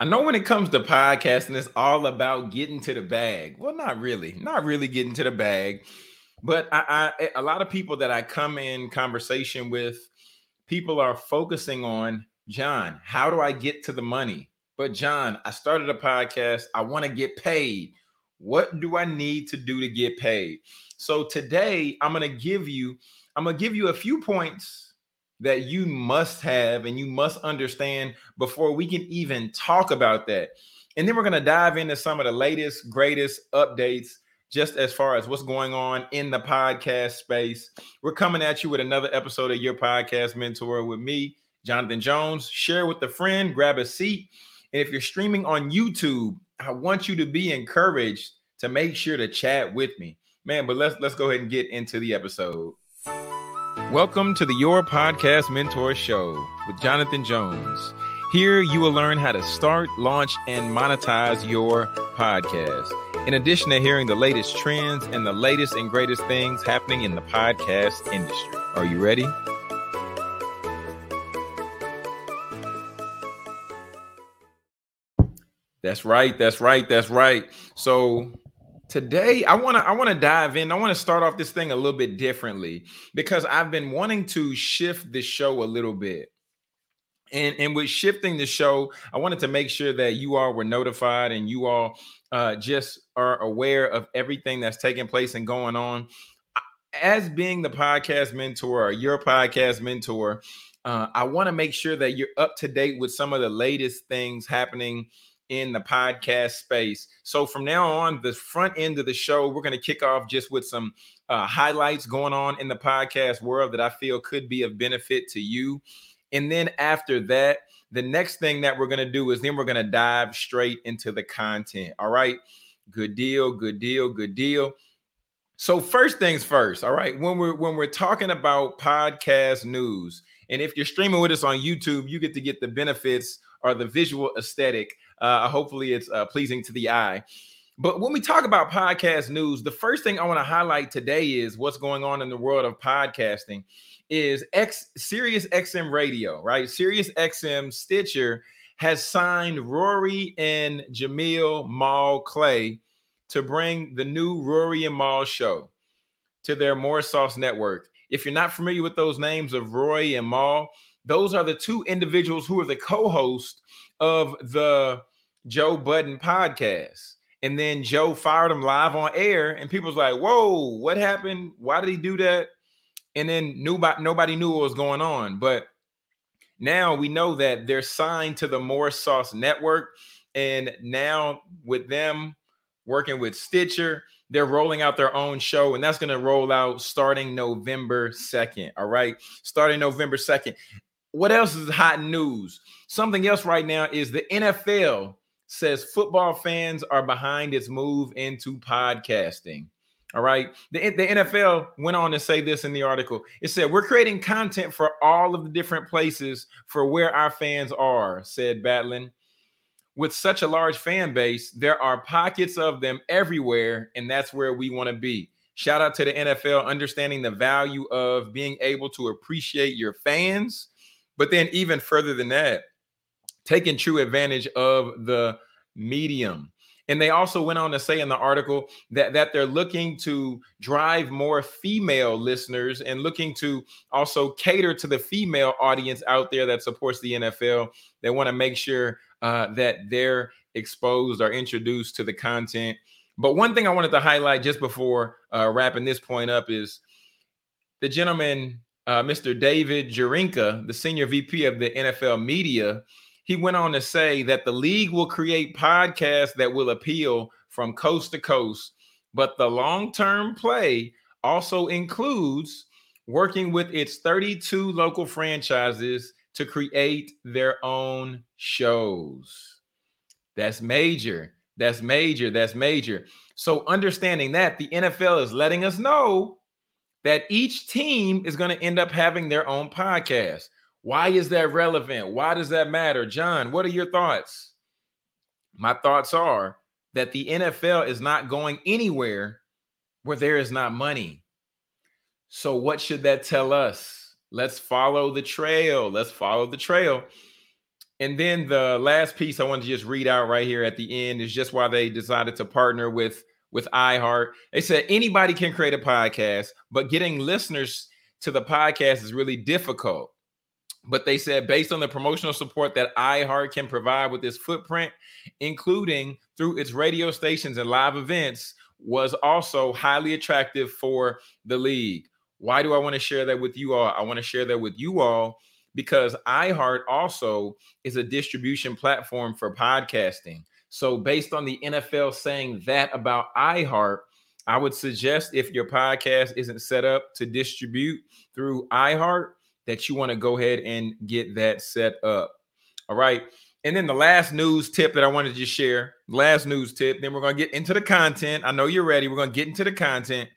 I know when it comes to podcasting, it's all about getting to the bag. Well, not really, not really getting to the bag, but I, I eh, a lot of people that I come in conversation with, people are focusing on John. How do I get to the money? But John, I started a podcast. I want to get paid. What do I need to do to get paid? So today, I'm going to give you, I'm going to give you a few points that you must have and you must understand before we can even talk about that. And then we're going to dive into some of the latest, greatest updates just as far as what's going on in the podcast space. We're coming at you with another episode of your podcast mentor with me, Jonathan Jones. Share with a friend, grab a seat. And if you're streaming on YouTube, I want you to be encouraged to make sure to chat with me. Man, but let's let's go ahead and get into the episode. Welcome to the Your Podcast Mentor Show with Jonathan Jones. Here you will learn how to start, launch, and monetize your podcast. In addition to hearing the latest trends and the latest and greatest things happening in the podcast industry. Are you ready? That's right. That's right. That's right. So Today, I want to I want to dive in. I want to start off this thing a little bit differently because I've been wanting to shift the show a little bit. And and with shifting the show, I wanted to make sure that you all were notified and you all uh, just are aware of everything that's taking place and going on. As being the podcast mentor or your podcast mentor, uh, I want to make sure that you're up to date with some of the latest things happening in the podcast space. So from now on, the front end of the show, we're going to kick off just with some uh, highlights going on in the podcast world that I feel could be of benefit to you. And then after that, the next thing that we're going to do is then we're going to dive straight into the content. All right. Good deal, good deal, good deal. So first things first, all right, when we're when we're talking about podcast news, and if you're streaming with us on YouTube, you get to get the benefits or the visual aesthetic uh, hopefully, it's uh, pleasing to the eye. But when we talk about podcast news, the first thing I want to highlight today is what's going on in the world of podcasting. Is X Sirius XM Radio, right? Sirius XM Stitcher has signed Rory and Jamil Mal Clay to bring the new Rory and Mal show to their More Sauce network. If you're not familiar with those names of Rory and Mal, those are the two individuals who are the co-host of the Joe Budden podcast. And then Joe fired him live on air, and people's like, Whoa, what happened? Why did he do that? And then nobody nobody knew what was going on. But now we know that they're signed to the More Sauce Network. And now with them working with Stitcher, they're rolling out their own show, and that's going to roll out starting November 2nd. All right. Starting November 2nd. What else is hot news? Something else right now is the NFL says football fans are behind its move into podcasting. All right. The, the NFL went on to say this in the article. It said, We're creating content for all of the different places for where our fans are, said Batlin. With such a large fan base, there are pockets of them everywhere, and that's where we want to be. Shout out to the NFL understanding the value of being able to appreciate your fans, but then even further than that, taking true advantage of the medium. And they also went on to say in the article that, that they're looking to drive more female listeners and looking to also cater to the female audience out there that supports the NFL. They want to make sure uh, that they're exposed or introduced to the content. But one thing I wanted to highlight just before uh, wrapping this point up is the gentleman, uh, Mr. David Jurenka, the senior VP of the NFL media, he went on to say that the league will create podcasts that will appeal from coast to coast, but the long term play also includes working with its 32 local franchises to create their own shows. That's major. That's major. That's major. So, understanding that, the NFL is letting us know that each team is going to end up having their own podcast. Why is that relevant? Why does that matter? John, what are your thoughts? My thoughts are that the NFL is not going anywhere where there is not money. So, what should that tell us? Let's follow the trail. Let's follow the trail. And then the last piece I want to just read out right here at the end is just why they decided to partner with with iHeart. They said anybody can create a podcast, but getting listeners to the podcast is really difficult. But they said based on the promotional support that iHeart can provide with this footprint, including through its radio stations and live events, was also highly attractive for the league. Why do I want to share that with you all? I want to share that with you all because iHeart also is a distribution platform for podcasting. So, based on the NFL saying that about iHeart, I would suggest if your podcast isn't set up to distribute through iHeart, that you want to go ahead and get that set up. All right. And then the last news tip that I wanted to just share, last news tip, then we're going to get into the content. I know you're ready. We're going to get into the content.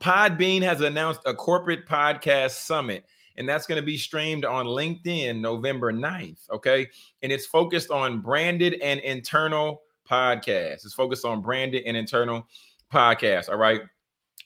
Podbean has announced a corporate podcast summit, and that's going to be streamed on LinkedIn November 9th. Okay. And it's focused on branded and internal podcasts. It's focused on branded and internal podcasts. All right.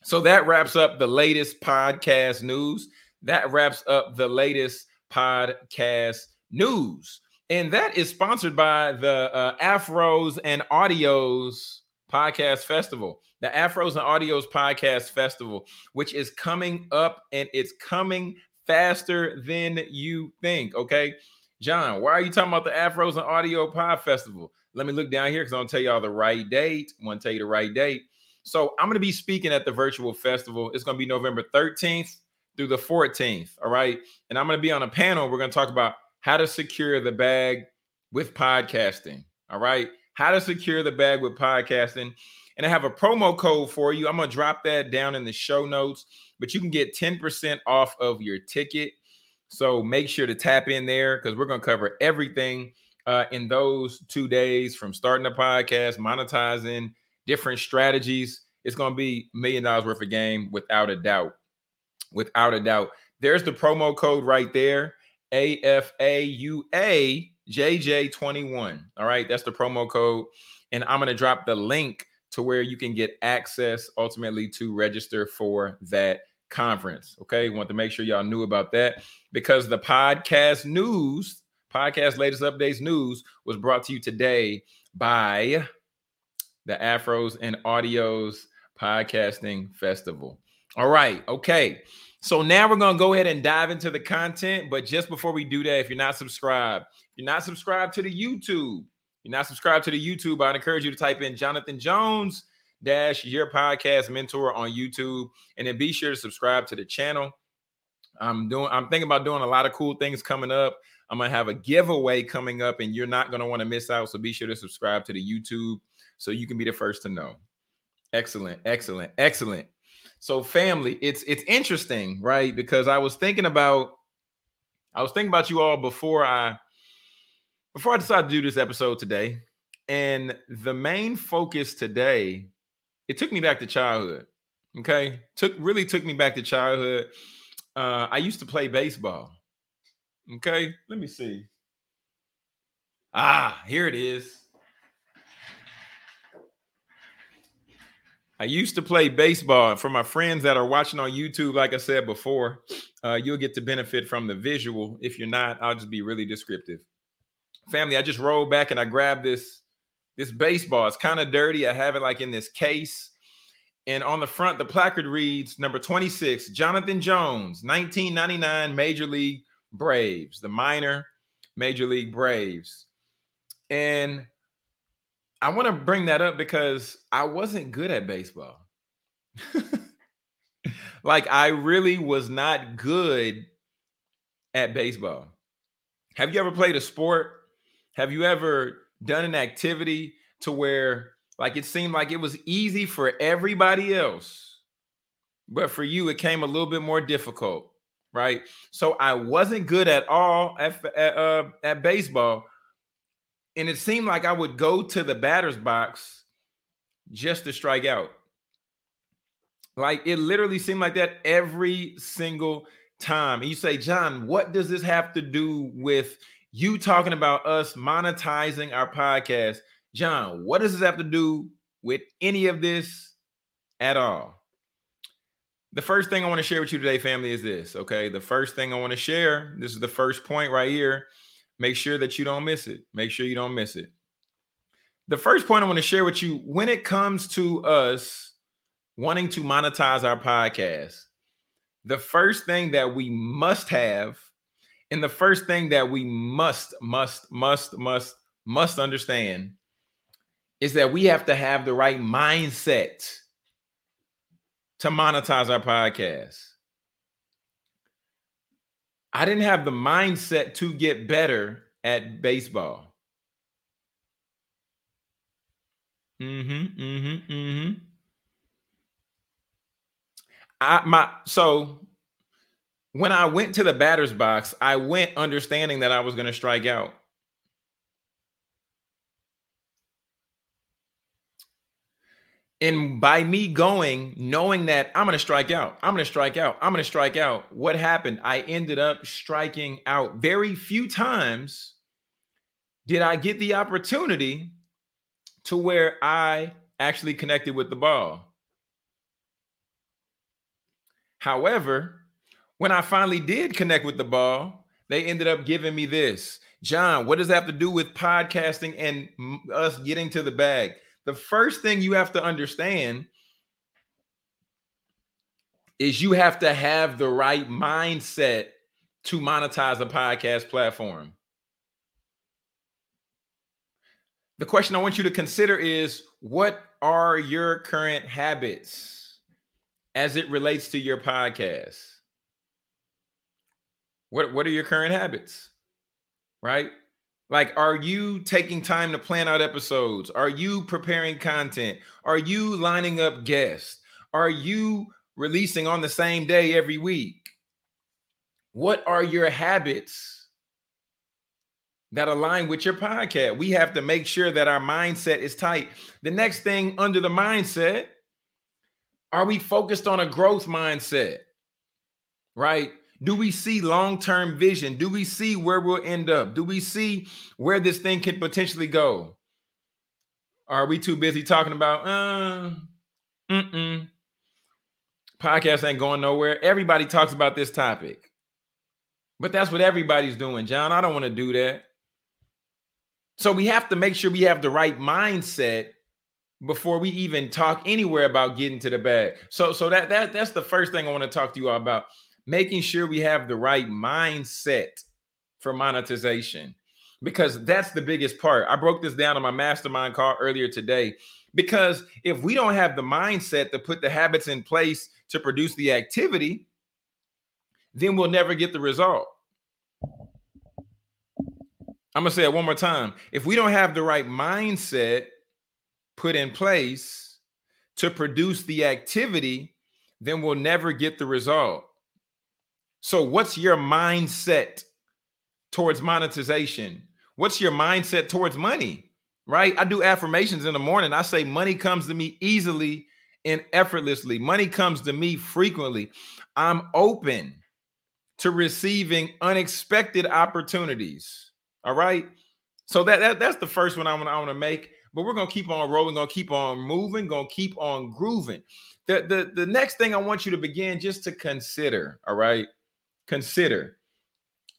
So that wraps up the latest podcast news. That wraps up the latest podcast news. And that is sponsored by the uh, Afros and Audios Podcast Festival, the Afros and Audios Podcast Festival, which is coming up and it's coming faster than you think. Okay. John, why are you talking about the Afros and Audio Pod Festival? Let me look down here because I'm to tell y'all the right date. I want to tell you the right date. So I'm going to be speaking at the virtual festival. It's going to be November 13th through the 14th. All right. And I'm going to be on a panel. We're going to talk about how to secure the bag with podcasting. All right. How to secure the bag with podcasting. And I have a promo code for you. I'm going to drop that down in the show notes, but you can get 10% off of your ticket. So make sure to tap in there because we're going to cover everything uh, in those two days from starting a podcast, monetizing, different strategies. It's going to be million dollars worth of game without a doubt. Without a doubt. There's the promo code right there. AFAUA JJ21. All right, that's the promo code. And I'm going to drop the link to where you can get access ultimately to register for that conference. Okay, want to make sure y'all knew about that because the podcast news, podcast latest updates news was brought to you today by the Afros and Audios Podcasting Festival. All right, okay. So now we're gonna go ahead and dive into the content. But just before we do that, if you're not subscribed, you're not subscribed to the YouTube, you're not subscribed to the YouTube, I'd encourage you to type in Jonathan Jones dash your podcast mentor on YouTube, and then be sure to subscribe to the channel. I'm doing. I'm thinking about doing a lot of cool things coming up. I'm gonna have a giveaway coming up, and you're not gonna want to miss out. So be sure to subscribe to the YouTube so you can be the first to know. Excellent, excellent, excellent. So family, it's it's interesting, right? Because I was thinking about I was thinking about you all before I before I decided to do this episode today. And the main focus today, it took me back to childhood. Okay. Took really took me back to childhood. Uh, I used to play baseball. Okay, let me see. Ah, here it is. I used to play baseball. For my friends that are watching on YouTube, like I said before, uh, you'll get to benefit from the visual. If you're not, I'll just be really descriptive. Family, I just rolled back and I grabbed this this baseball. It's kind of dirty. I have it like in this case. And on the front, the placard reads number 26, Jonathan Jones, 1999 Major League Braves, the minor Major League Braves. And I want to bring that up because I wasn't good at baseball. like I really was not good at baseball. Have you ever played a sport? Have you ever done an activity to where like it seemed like it was easy for everybody else, but for you it came a little bit more difficult, right? So I wasn't good at all at at, uh, at baseball, and it seemed like I would go to the batter's box just to strike out. Like it literally seemed like that every single time. And you say, John, what does this have to do with you talking about us monetizing our podcast? John, what does this have to do with any of this at all? The first thing I want to share with you today, family, is this. Okay. The first thing I want to share, this is the first point right here. Make sure that you don't miss it. Make sure you don't miss it. The first point I want to share with you when it comes to us wanting to monetize our podcast, the first thing that we must have, and the first thing that we must, must, must, must, must understand is that we have to have the right mindset to monetize our podcast. I didn't have the mindset to get better at baseball. Mm-hmm. Mm-hmm. Mm-hmm. I my so when I went to the batter's box, I went understanding that I was going to strike out. And by me going, knowing that I'm going to strike out, I'm going to strike out, I'm going to strike out, what happened? I ended up striking out. Very few times did I get the opportunity to where I actually connected with the ball. However, when I finally did connect with the ball, they ended up giving me this. John, what does that have to do with podcasting and us getting to the bag? The first thing you have to understand is you have to have the right mindset to monetize a podcast platform. The question I want you to consider is what are your current habits as it relates to your podcast? What, what are your current habits? Right? Like, are you taking time to plan out episodes? Are you preparing content? Are you lining up guests? Are you releasing on the same day every week? What are your habits that align with your podcast? We have to make sure that our mindset is tight. The next thing under the mindset, are we focused on a growth mindset? Right? Do we see long term vision? Do we see where we'll end up? Do we see where this thing can potentially go? Are we too busy talking about, uh, mm-mm, podcast ain't going nowhere? Everybody talks about this topic, but that's what everybody's doing, John. I don't want to do that. So we have to make sure we have the right mindset before we even talk anywhere about getting to the bag. So, so that that that's the first thing I want to talk to you all about making sure we have the right mindset for monetization because that's the biggest part. I broke this down on my mastermind call earlier today because if we don't have the mindset to put the habits in place to produce the activity, then we'll never get the result. I'm going to say it one more time. If we don't have the right mindset put in place to produce the activity, then we'll never get the result. So, what's your mindset towards monetization? What's your mindset towards money? Right? I do affirmations in the morning. I say, money comes to me easily and effortlessly. Money comes to me frequently. I'm open to receiving unexpected opportunities. All right. So that, that that's the first one I want I want to make. But we're gonna keep on rolling, gonna keep on moving, gonna keep on grooving. The, the the next thing I want you to begin just to consider, all right, consider.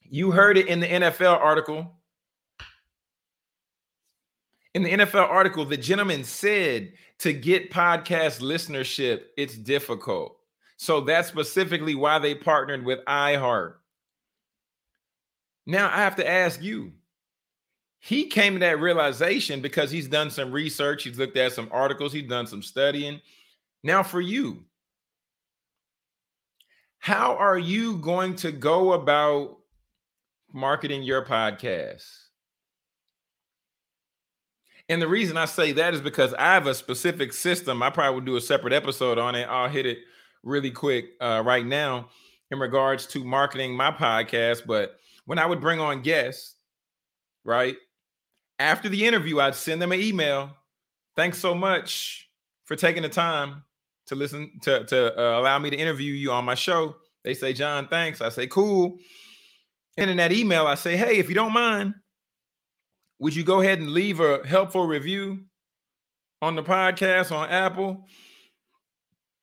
You heard it in the NFL article. In the NFL article, the gentleman said to get podcast listenership, it's difficult. So that's specifically why they partnered with iHeart. Now I have to ask you, he came to that realization because he's done some research, he's looked at some articles, he's done some studying. Now, for you, how are you going to go about marketing your podcast? And the reason I say that is because I have a specific system. I probably will do a separate episode on it. I'll hit it really quick uh, right now in regards to marketing my podcast. But when I would bring on guests, right after the interview, I'd send them an email. Thanks so much for taking the time to listen to to uh, allow me to interview you on my show. They say, John, thanks. I say, cool. And in that email, I say, hey, if you don't mind, would you go ahead and leave a helpful review on the podcast on Apple?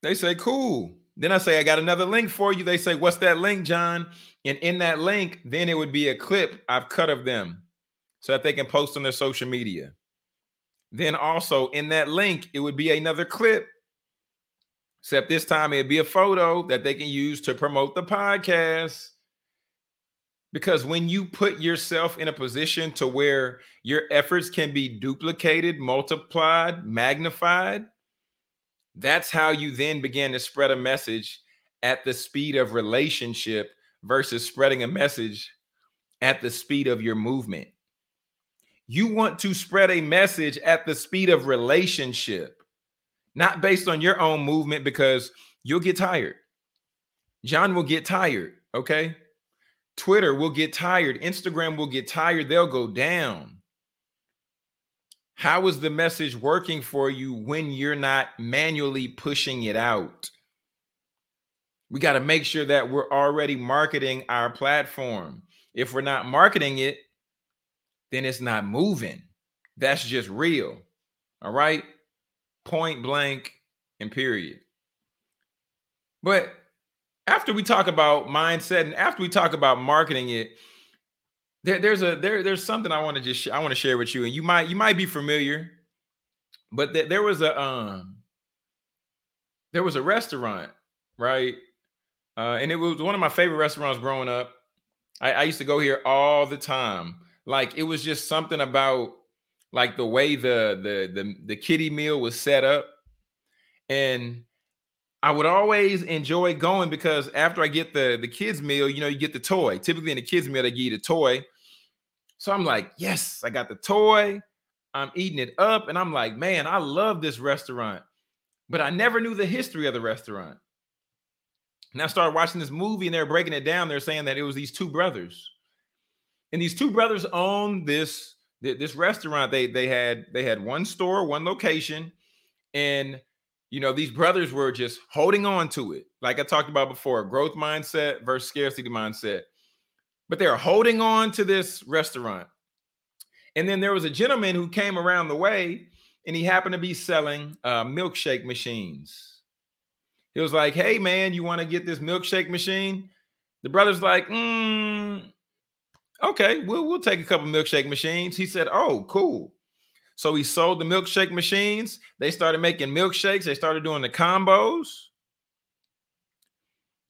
They say, cool. Then I say, I got another link for you. They say, What's that link, John? And in that link, then it would be a clip I've cut of them so that they can post on their social media. Then also in that link, it would be another clip, except this time it'd be a photo that they can use to promote the podcast. Because when you put yourself in a position to where your efforts can be duplicated, multiplied, magnified, that's how you then begin to spread a message at the speed of relationship versus spreading a message at the speed of your movement. You want to spread a message at the speed of relationship, not based on your own movement because you'll get tired. John will get tired, okay? Twitter will get tired. Instagram will get tired. They'll go down. How is the message working for you when you're not manually pushing it out? We got to make sure that we're already marketing our platform. If we're not marketing it, then it's not moving. That's just real. All right. Point blank and period. But after we talk about mindset and after we talk about marketing it, there, there's a there there's something I want to just sh- I want to share with you, and you might you might be familiar, but th- there was a um there was a restaurant right, uh, and it was one of my favorite restaurants growing up. I, I used to go here all the time. Like it was just something about like the way the the the the kiddie meal was set up, and I would always enjoy going because after I get the the kids meal, you know, you get the toy. Typically in the kids meal, they give you the toy, so I'm like, yes, I got the toy. I'm eating it up. And I'm like, man, I love this restaurant. But I never knew the history of the restaurant. And I started watching this movie and they're breaking it down. They're saying that it was these two brothers. And these two brothers own this, this restaurant. They they had they had one store, one location, and you know, these brothers were just holding on to it. Like I talked about before, growth mindset versus scarcity mindset but they're holding on to this restaurant. And then there was a gentleman who came around the way and he happened to be selling uh, milkshake machines. He was like, Hey, man, you want to get this milkshake machine? The brother's like, mm, Okay, we'll, we'll take a couple milkshake machines. He said, Oh, cool. So he sold the milkshake machines. They started making milkshakes, they started doing the combos.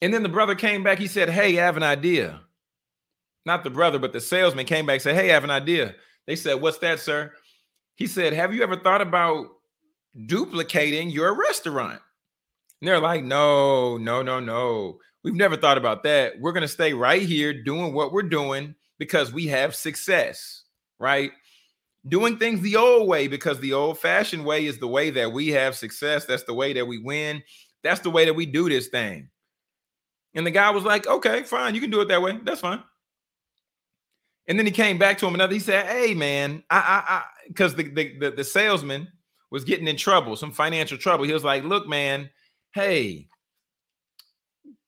And then the brother came back. He said, Hey, I have an idea not the brother, but the salesman came back and said, Hey, I have an idea. They said, What's that, sir? He said, Have you ever thought about duplicating your restaurant? And they're like, No, no, no, no. We've never thought about that. We're going to stay right here doing what we're doing because we have success, right? Doing things the old way because the old fashioned way is the way that we have success. That's the way that we win. That's the way that we do this thing. And the guy was like, Okay, fine. You can do it that way. That's fine. And then he came back to him another. He said, "Hey, man, I, I, I, because the, the the the salesman was getting in trouble, some financial trouble. He was like, "Look, man, hey,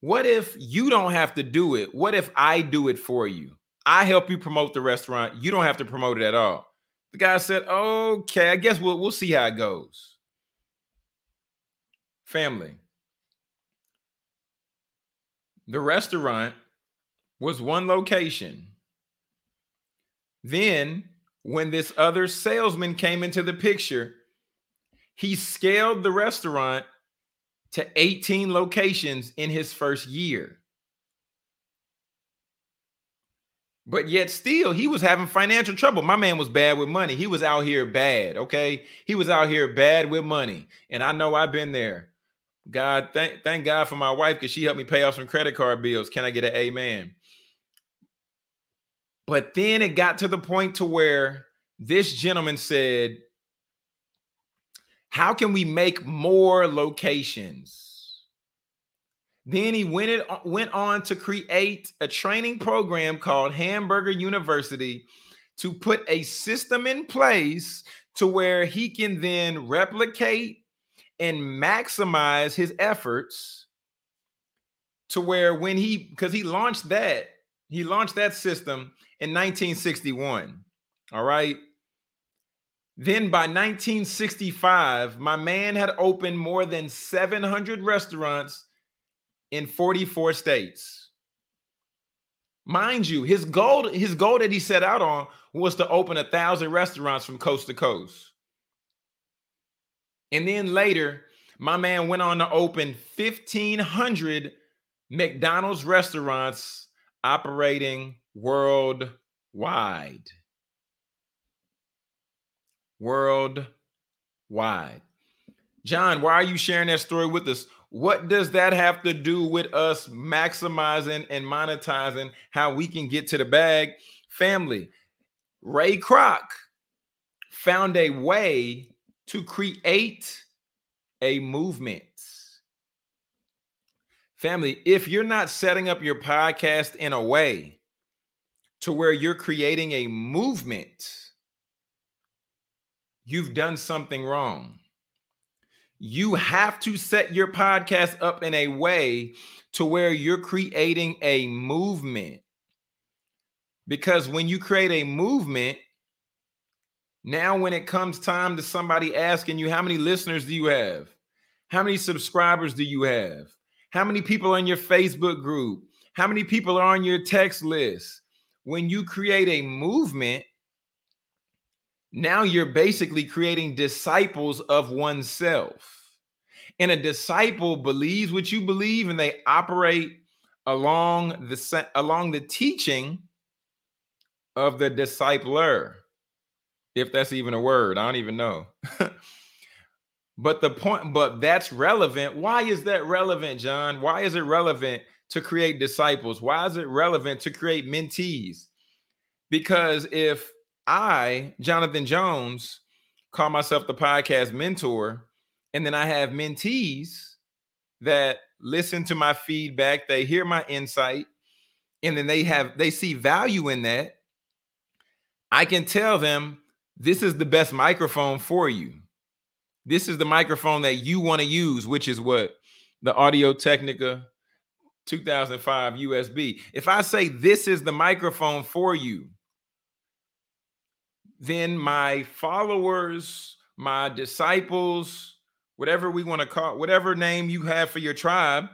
what if you don't have to do it? What if I do it for you? I help you promote the restaurant. You don't have to promote it at all." The guy said, "Okay, I guess we'll we'll see how it goes." Family. The restaurant was one location then, when this other salesman came into the picture, he scaled the restaurant to 18 locations in his first year. But yet, still, he was having financial trouble. My man was bad with money. He was out here bad. Okay. He was out here bad with money. And I know I've been there. God, thank, thank God for my wife because she helped me pay off some credit card bills. Can I get an amen? But then it got to the point to where this gentleman said, "How can we make more locations?" Then he went it uh, went on to create a training program called Hamburger University to put a system in place to where he can then replicate and maximize his efforts to where when he because he launched that he launched that system in 1961. All right. Then by 1965, my man had opened more than 700 restaurants in 44 states. Mind you, his goal, his goal that he set out on was to open a thousand restaurants from coast to coast. And then later, my man went on to open 1,500 McDonald's restaurants operating worldwide. Worldwide. John, why are you sharing that story with us? What does that have to do with us maximizing and monetizing how we can get to the bag? Family, Ray Kroc found a way to create a movement. Family, if you're not setting up your podcast in a way to where you're creating a movement, you've done something wrong. You have to set your podcast up in a way to where you're creating a movement. Because when you create a movement, now when it comes time to somebody asking you, how many listeners do you have? How many subscribers do you have? How many people are in your Facebook group? How many people are on your text list? When you create a movement, now you're basically creating disciples of oneself. And a disciple believes what you believe and they operate along the along the teaching of the discipler. If that's even a word, I don't even know. but the point but that's relevant. Why is that relevant, John? Why is it relevant to create disciples? Why is it relevant to create mentees? Because if I, Jonathan Jones, call myself the podcast mentor, and then I have mentees that listen to my feedback, they hear my insight, and then they have they see value in that. I can tell them this is the best microphone for you. This is the microphone that you want to use, which is what the Audio Technica 2005 USB. If I say this is the microphone for you, then my followers, my disciples, whatever we want to call, whatever name you have for your tribe,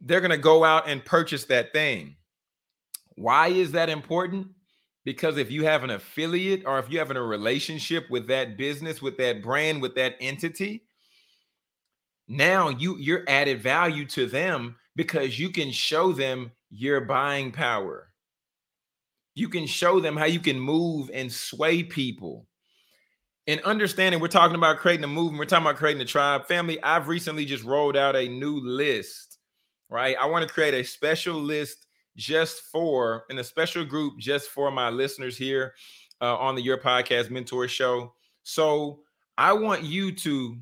they're going to go out and purchase that thing. Why is that important? Because if you have an affiliate or if you have a relationship with that business, with that brand, with that entity, now you you're added value to them because you can show them your buying power. You can show them how you can move and sway people. And understanding, we're talking about creating a movement, we're talking about creating a tribe. Family, I've recently just rolled out a new list, right? I want to create a special list just for, in a special group just for my listeners here uh, on the Your Podcast Mentor Show. So I want you to,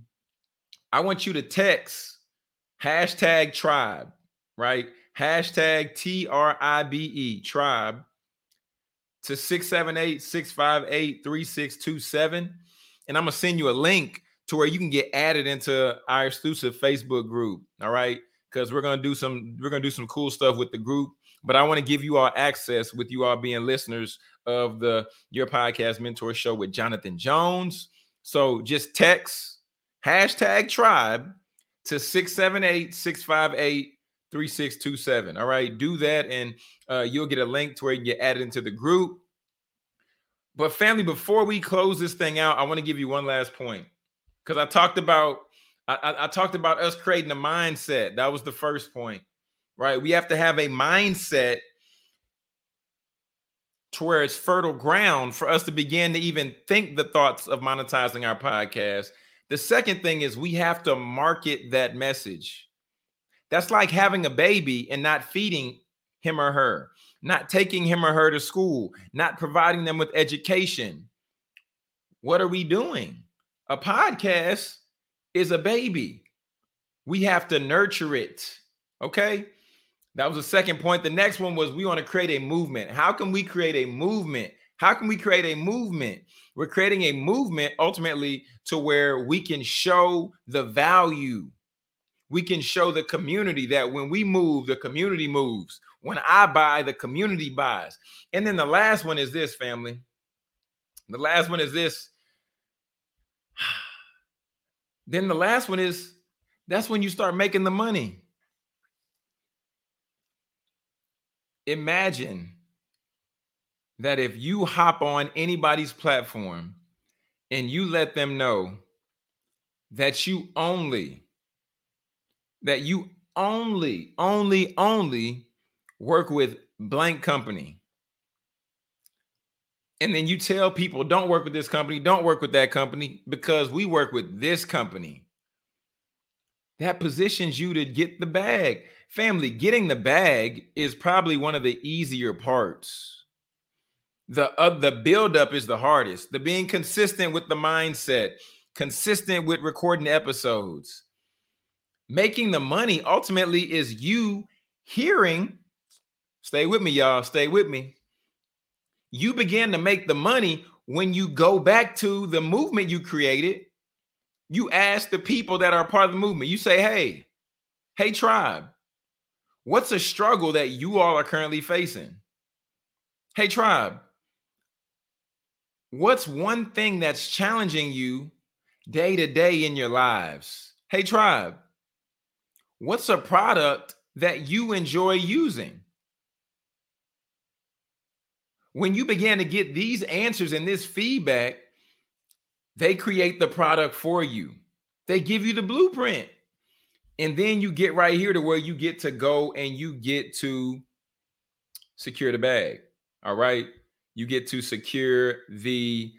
I want you to text hashtag tribe, right? Hashtag T R I B E tribe to 678 658 3627. And I'm going to send you a link to where you can get added into our exclusive Facebook group. All right. Because we're to do some, we're to do some cool stuff with the group. But I want to give you all access with you all being listeners of the Your Podcast Mentor Show with Jonathan Jones. So just text hashtag tribe to 678 658 3627. All right, do that and uh, you'll get a link to where you get added into the group. But family, before we close this thing out, I want to give you one last point because I talked about I, I, talked about us creating a mindset. That was the first point, right? We have to have a mindset to where it's fertile ground for us to begin to even think the thoughts of monetizing our podcast. The second thing is we have to market that message. That's like having a baby and not feeding him or her, not taking him or her to school, not providing them with education. What are we doing? A podcast is a baby. We have to nurture it. Okay. That was the second point. The next one was we want to create a movement. How can we create a movement? How can we create a movement? We're creating a movement ultimately to where we can show the value we can show the community that when we move, the community moves. When I buy, the community buys. And then the last one is this, family. The last one is this. Then the last one is that's when you start making the money. Imagine that if you hop on anybody's platform and you let them know that you only that you only only only work with blank company. And then you tell people don't work with this company don't work with that company because we work with this company. That positions you to get the bag. Family getting the bag is probably one of the easier parts. The uh, the build up is the hardest. The being consistent with the mindset consistent with recording episodes making the money ultimately is you hearing. Stay with me y'all. Stay with me. You begin to make the money when you go back to the movement you created. You ask the people that are part of the movement. You say hey hey tribe what's a struggle that you all are currently facing? Hey tribe What's one thing that's challenging you day to day in your lives? Hey, tribe, what's a product that you enjoy using? When you begin to get these answers and this feedback, they create the product for you. They give you the blueprint. And then you get right here to where you get to go and you get to secure the bag. All right you get to secure the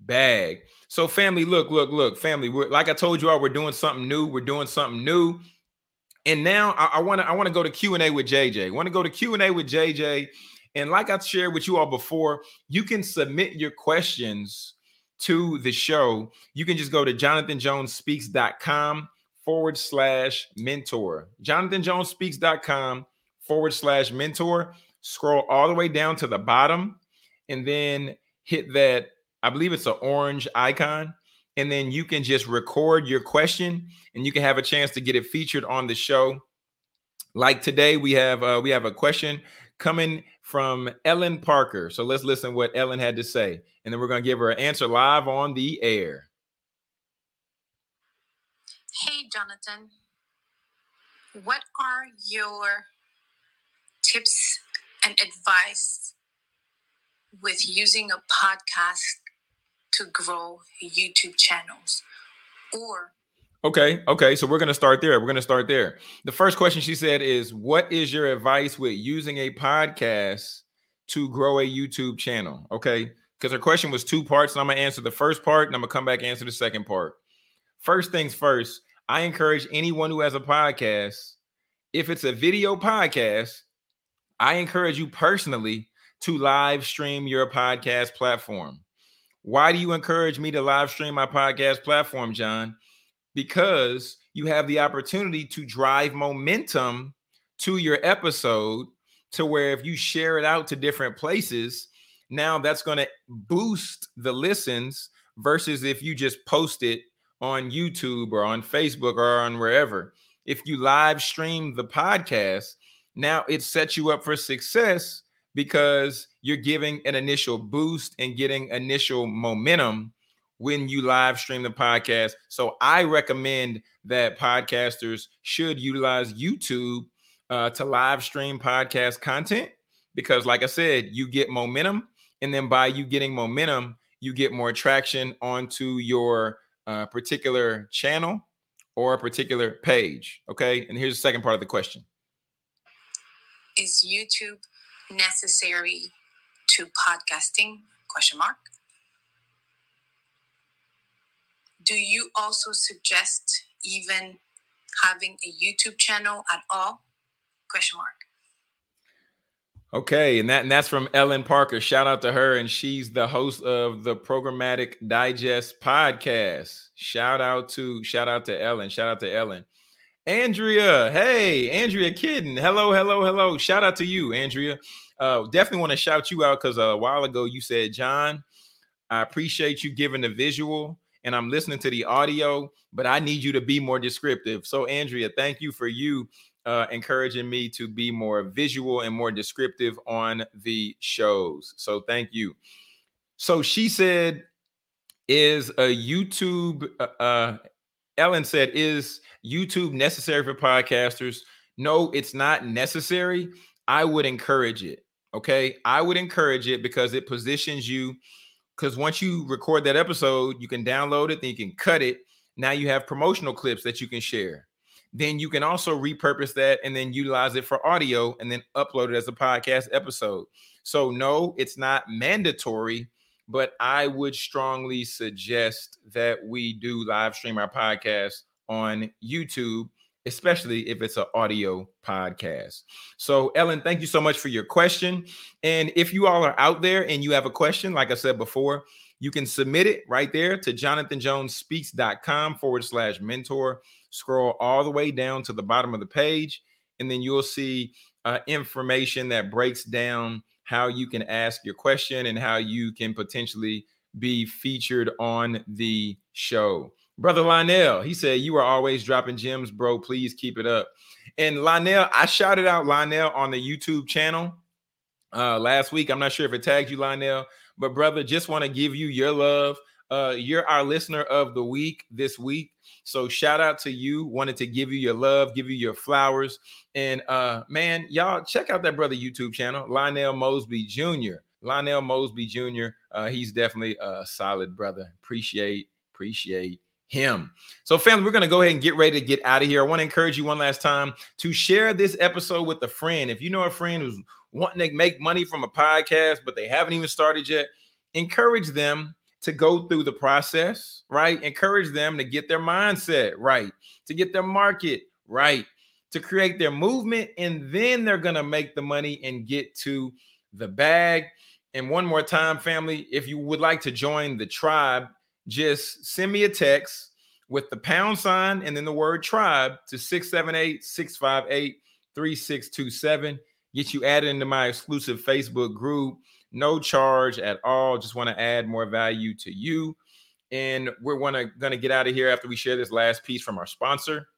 bag. So, family, look, look, look, family. We're, like I told you all, we're doing something new. We're doing something new. And now I want to I want to go to Q and A with JJ. Want to go to Q and A with JJ. And like I shared with you all before, you can submit your questions to the show. You can just go to jonathanjonespeaks.com forward slash mentor. jonathanjonespeaks.com forward slash mentor. Scroll all the way down to the bottom and then hit that, I believe it's an orange icon. And then you can just record your question and you can have a chance to get it featured on the show. Like today, we have uh, we have a question coming from Ellen Parker. So let's listen what Ellen had to say. And then we're going to give her an answer live on the air. Hey, Jonathan. What are your tips and advice with using a podcast to grow YouTube channels or Okay, okay. So we're going to start there. We're going to start there. The first question she said is What is your advice with using a podcast to grow a YouTube channel? Okay, because her question was two parts, and I'm going to answer the first part and I'm going to come back and answer the second part. First things first, I encourage anyone who has a podcast, if it's a video podcast, I encourage you personally to live stream your podcast platform. Why do you encourage me to live stream my podcast platform, John? Because you have the opportunity to drive momentum to your episode to where if you share it out to different places, now that's going to boost the listens versus if you just post it on YouTube or on Facebook or on wherever. If you live stream the podcast, now it sets you up for success because you're giving an initial boost and getting initial momentum when you live stream the podcast. So I recommend that podcasters should utilize YouTube uh, to live stream podcast content because, like I said, you get momentum. And then by you getting momentum, you get more traction onto your uh, particular channel or a particular page. Okay. And here's the second part of the question Is YouTube necessary to podcasting question mark. Do you also suggest even having a youtube channel at all? Question mark. Okay and that and that's from ellen parker. Shout out to her and she's the host of the programmatic digest podcast. Shout out to shout out to ellen shout out to ellen Andrea, hey, Andrea Kidden. Hello, hello, hello. Shout out to you, Andrea. Uh, definitely want to shout you out because a while ago you said, John, I appreciate you giving the visual and I'm listening to the audio, but I need you to be more descriptive. So, Andrea, thank you for you uh, encouraging me to be more visual and more descriptive on the shows. So, thank you. So, she said, is a YouTube, uh, uh Ellen said, is YouTube necessary for podcasters? No, it's not necessary. I would encourage it. Okay. I would encourage it because it positions you. Because once you record that episode, you can download it, then you can cut it. Now you have promotional clips that you can share. Then you can also repurpose that and then utilize it for audio and then upload it as a podcast episode. So, no, it's not mandatory, but I would strongly suggest that we do live stream our podcast on YouTube especially if it's an audio podcast. So, Ellen, thank you so much for your question. And if you all are out there and you have a question, like I said before, you can submit it right there to jonathanjonespeaks.com forward slash mentor. Scroll all the way down to the bottom of the page, and then you'll see uh, information that breaks down how you can ask your question and how you can potentially be featured on the show. Brother Lionel, he said, You are always dropping gems, bro. Please keep it up. And Lionel, I shouted out Lionel on the YouTube channel uh, last week. I'm not sure if it tagged you, Lionel, but brother, just want to give you your love. Uh, you're our listener of the week this week. So shout out to you. Wanted to give you your love, give you your flowers. And uh, man, y'all check out that brother YouTube channel, Lionel Mosby Jr. Lionel Mosby Jr. Uh, he's definitely a solid brother. Appreciate, appreciate him. So, family, we're going to go ahead and get ready to get out of here. I want to encourage you one last time to share this episode with a friend. If you know a friend who's wanting to make money from a podcast, but they haven't even started yet, encourage them to go through the process, right? Encourage them to get their mindset right, to get their market right, to create their movement, and then they're going to make the money and get to the bag. And one more time, family, if you would like to join the tribe, just send me a text with the pound sign and then the word tribe to 678 658 3627. Get you added into my exclusive Facebook group. No charge at all. Just want to add more value to you. And we're gonna, gonna get out of here after we share this last piece from our sponsor.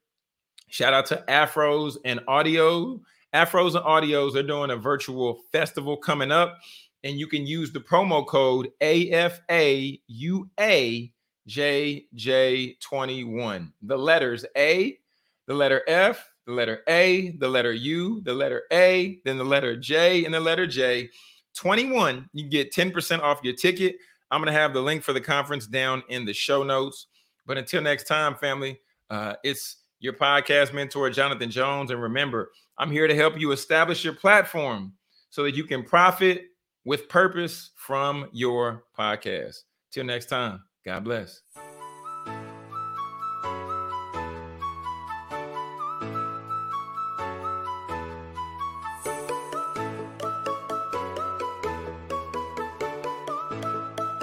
Shout out to Afros and Audio. Afros and Audios, they're doing a virtual festival coming up and you can use the promo code AFAUAJJ21. The letters A, the letter F, the letter A, the letter U, the letter A, then the letter J, and the letter J. 21, you get 10% off your ticket. I'm going to have the link for the conference down in the show notes. But until next time, family, uh, it's your podcast mentor, Jonathan Jones. And remember, I'm here to help you establish your platform so that you can profit with purpose from your podcast. Till next time, God bless.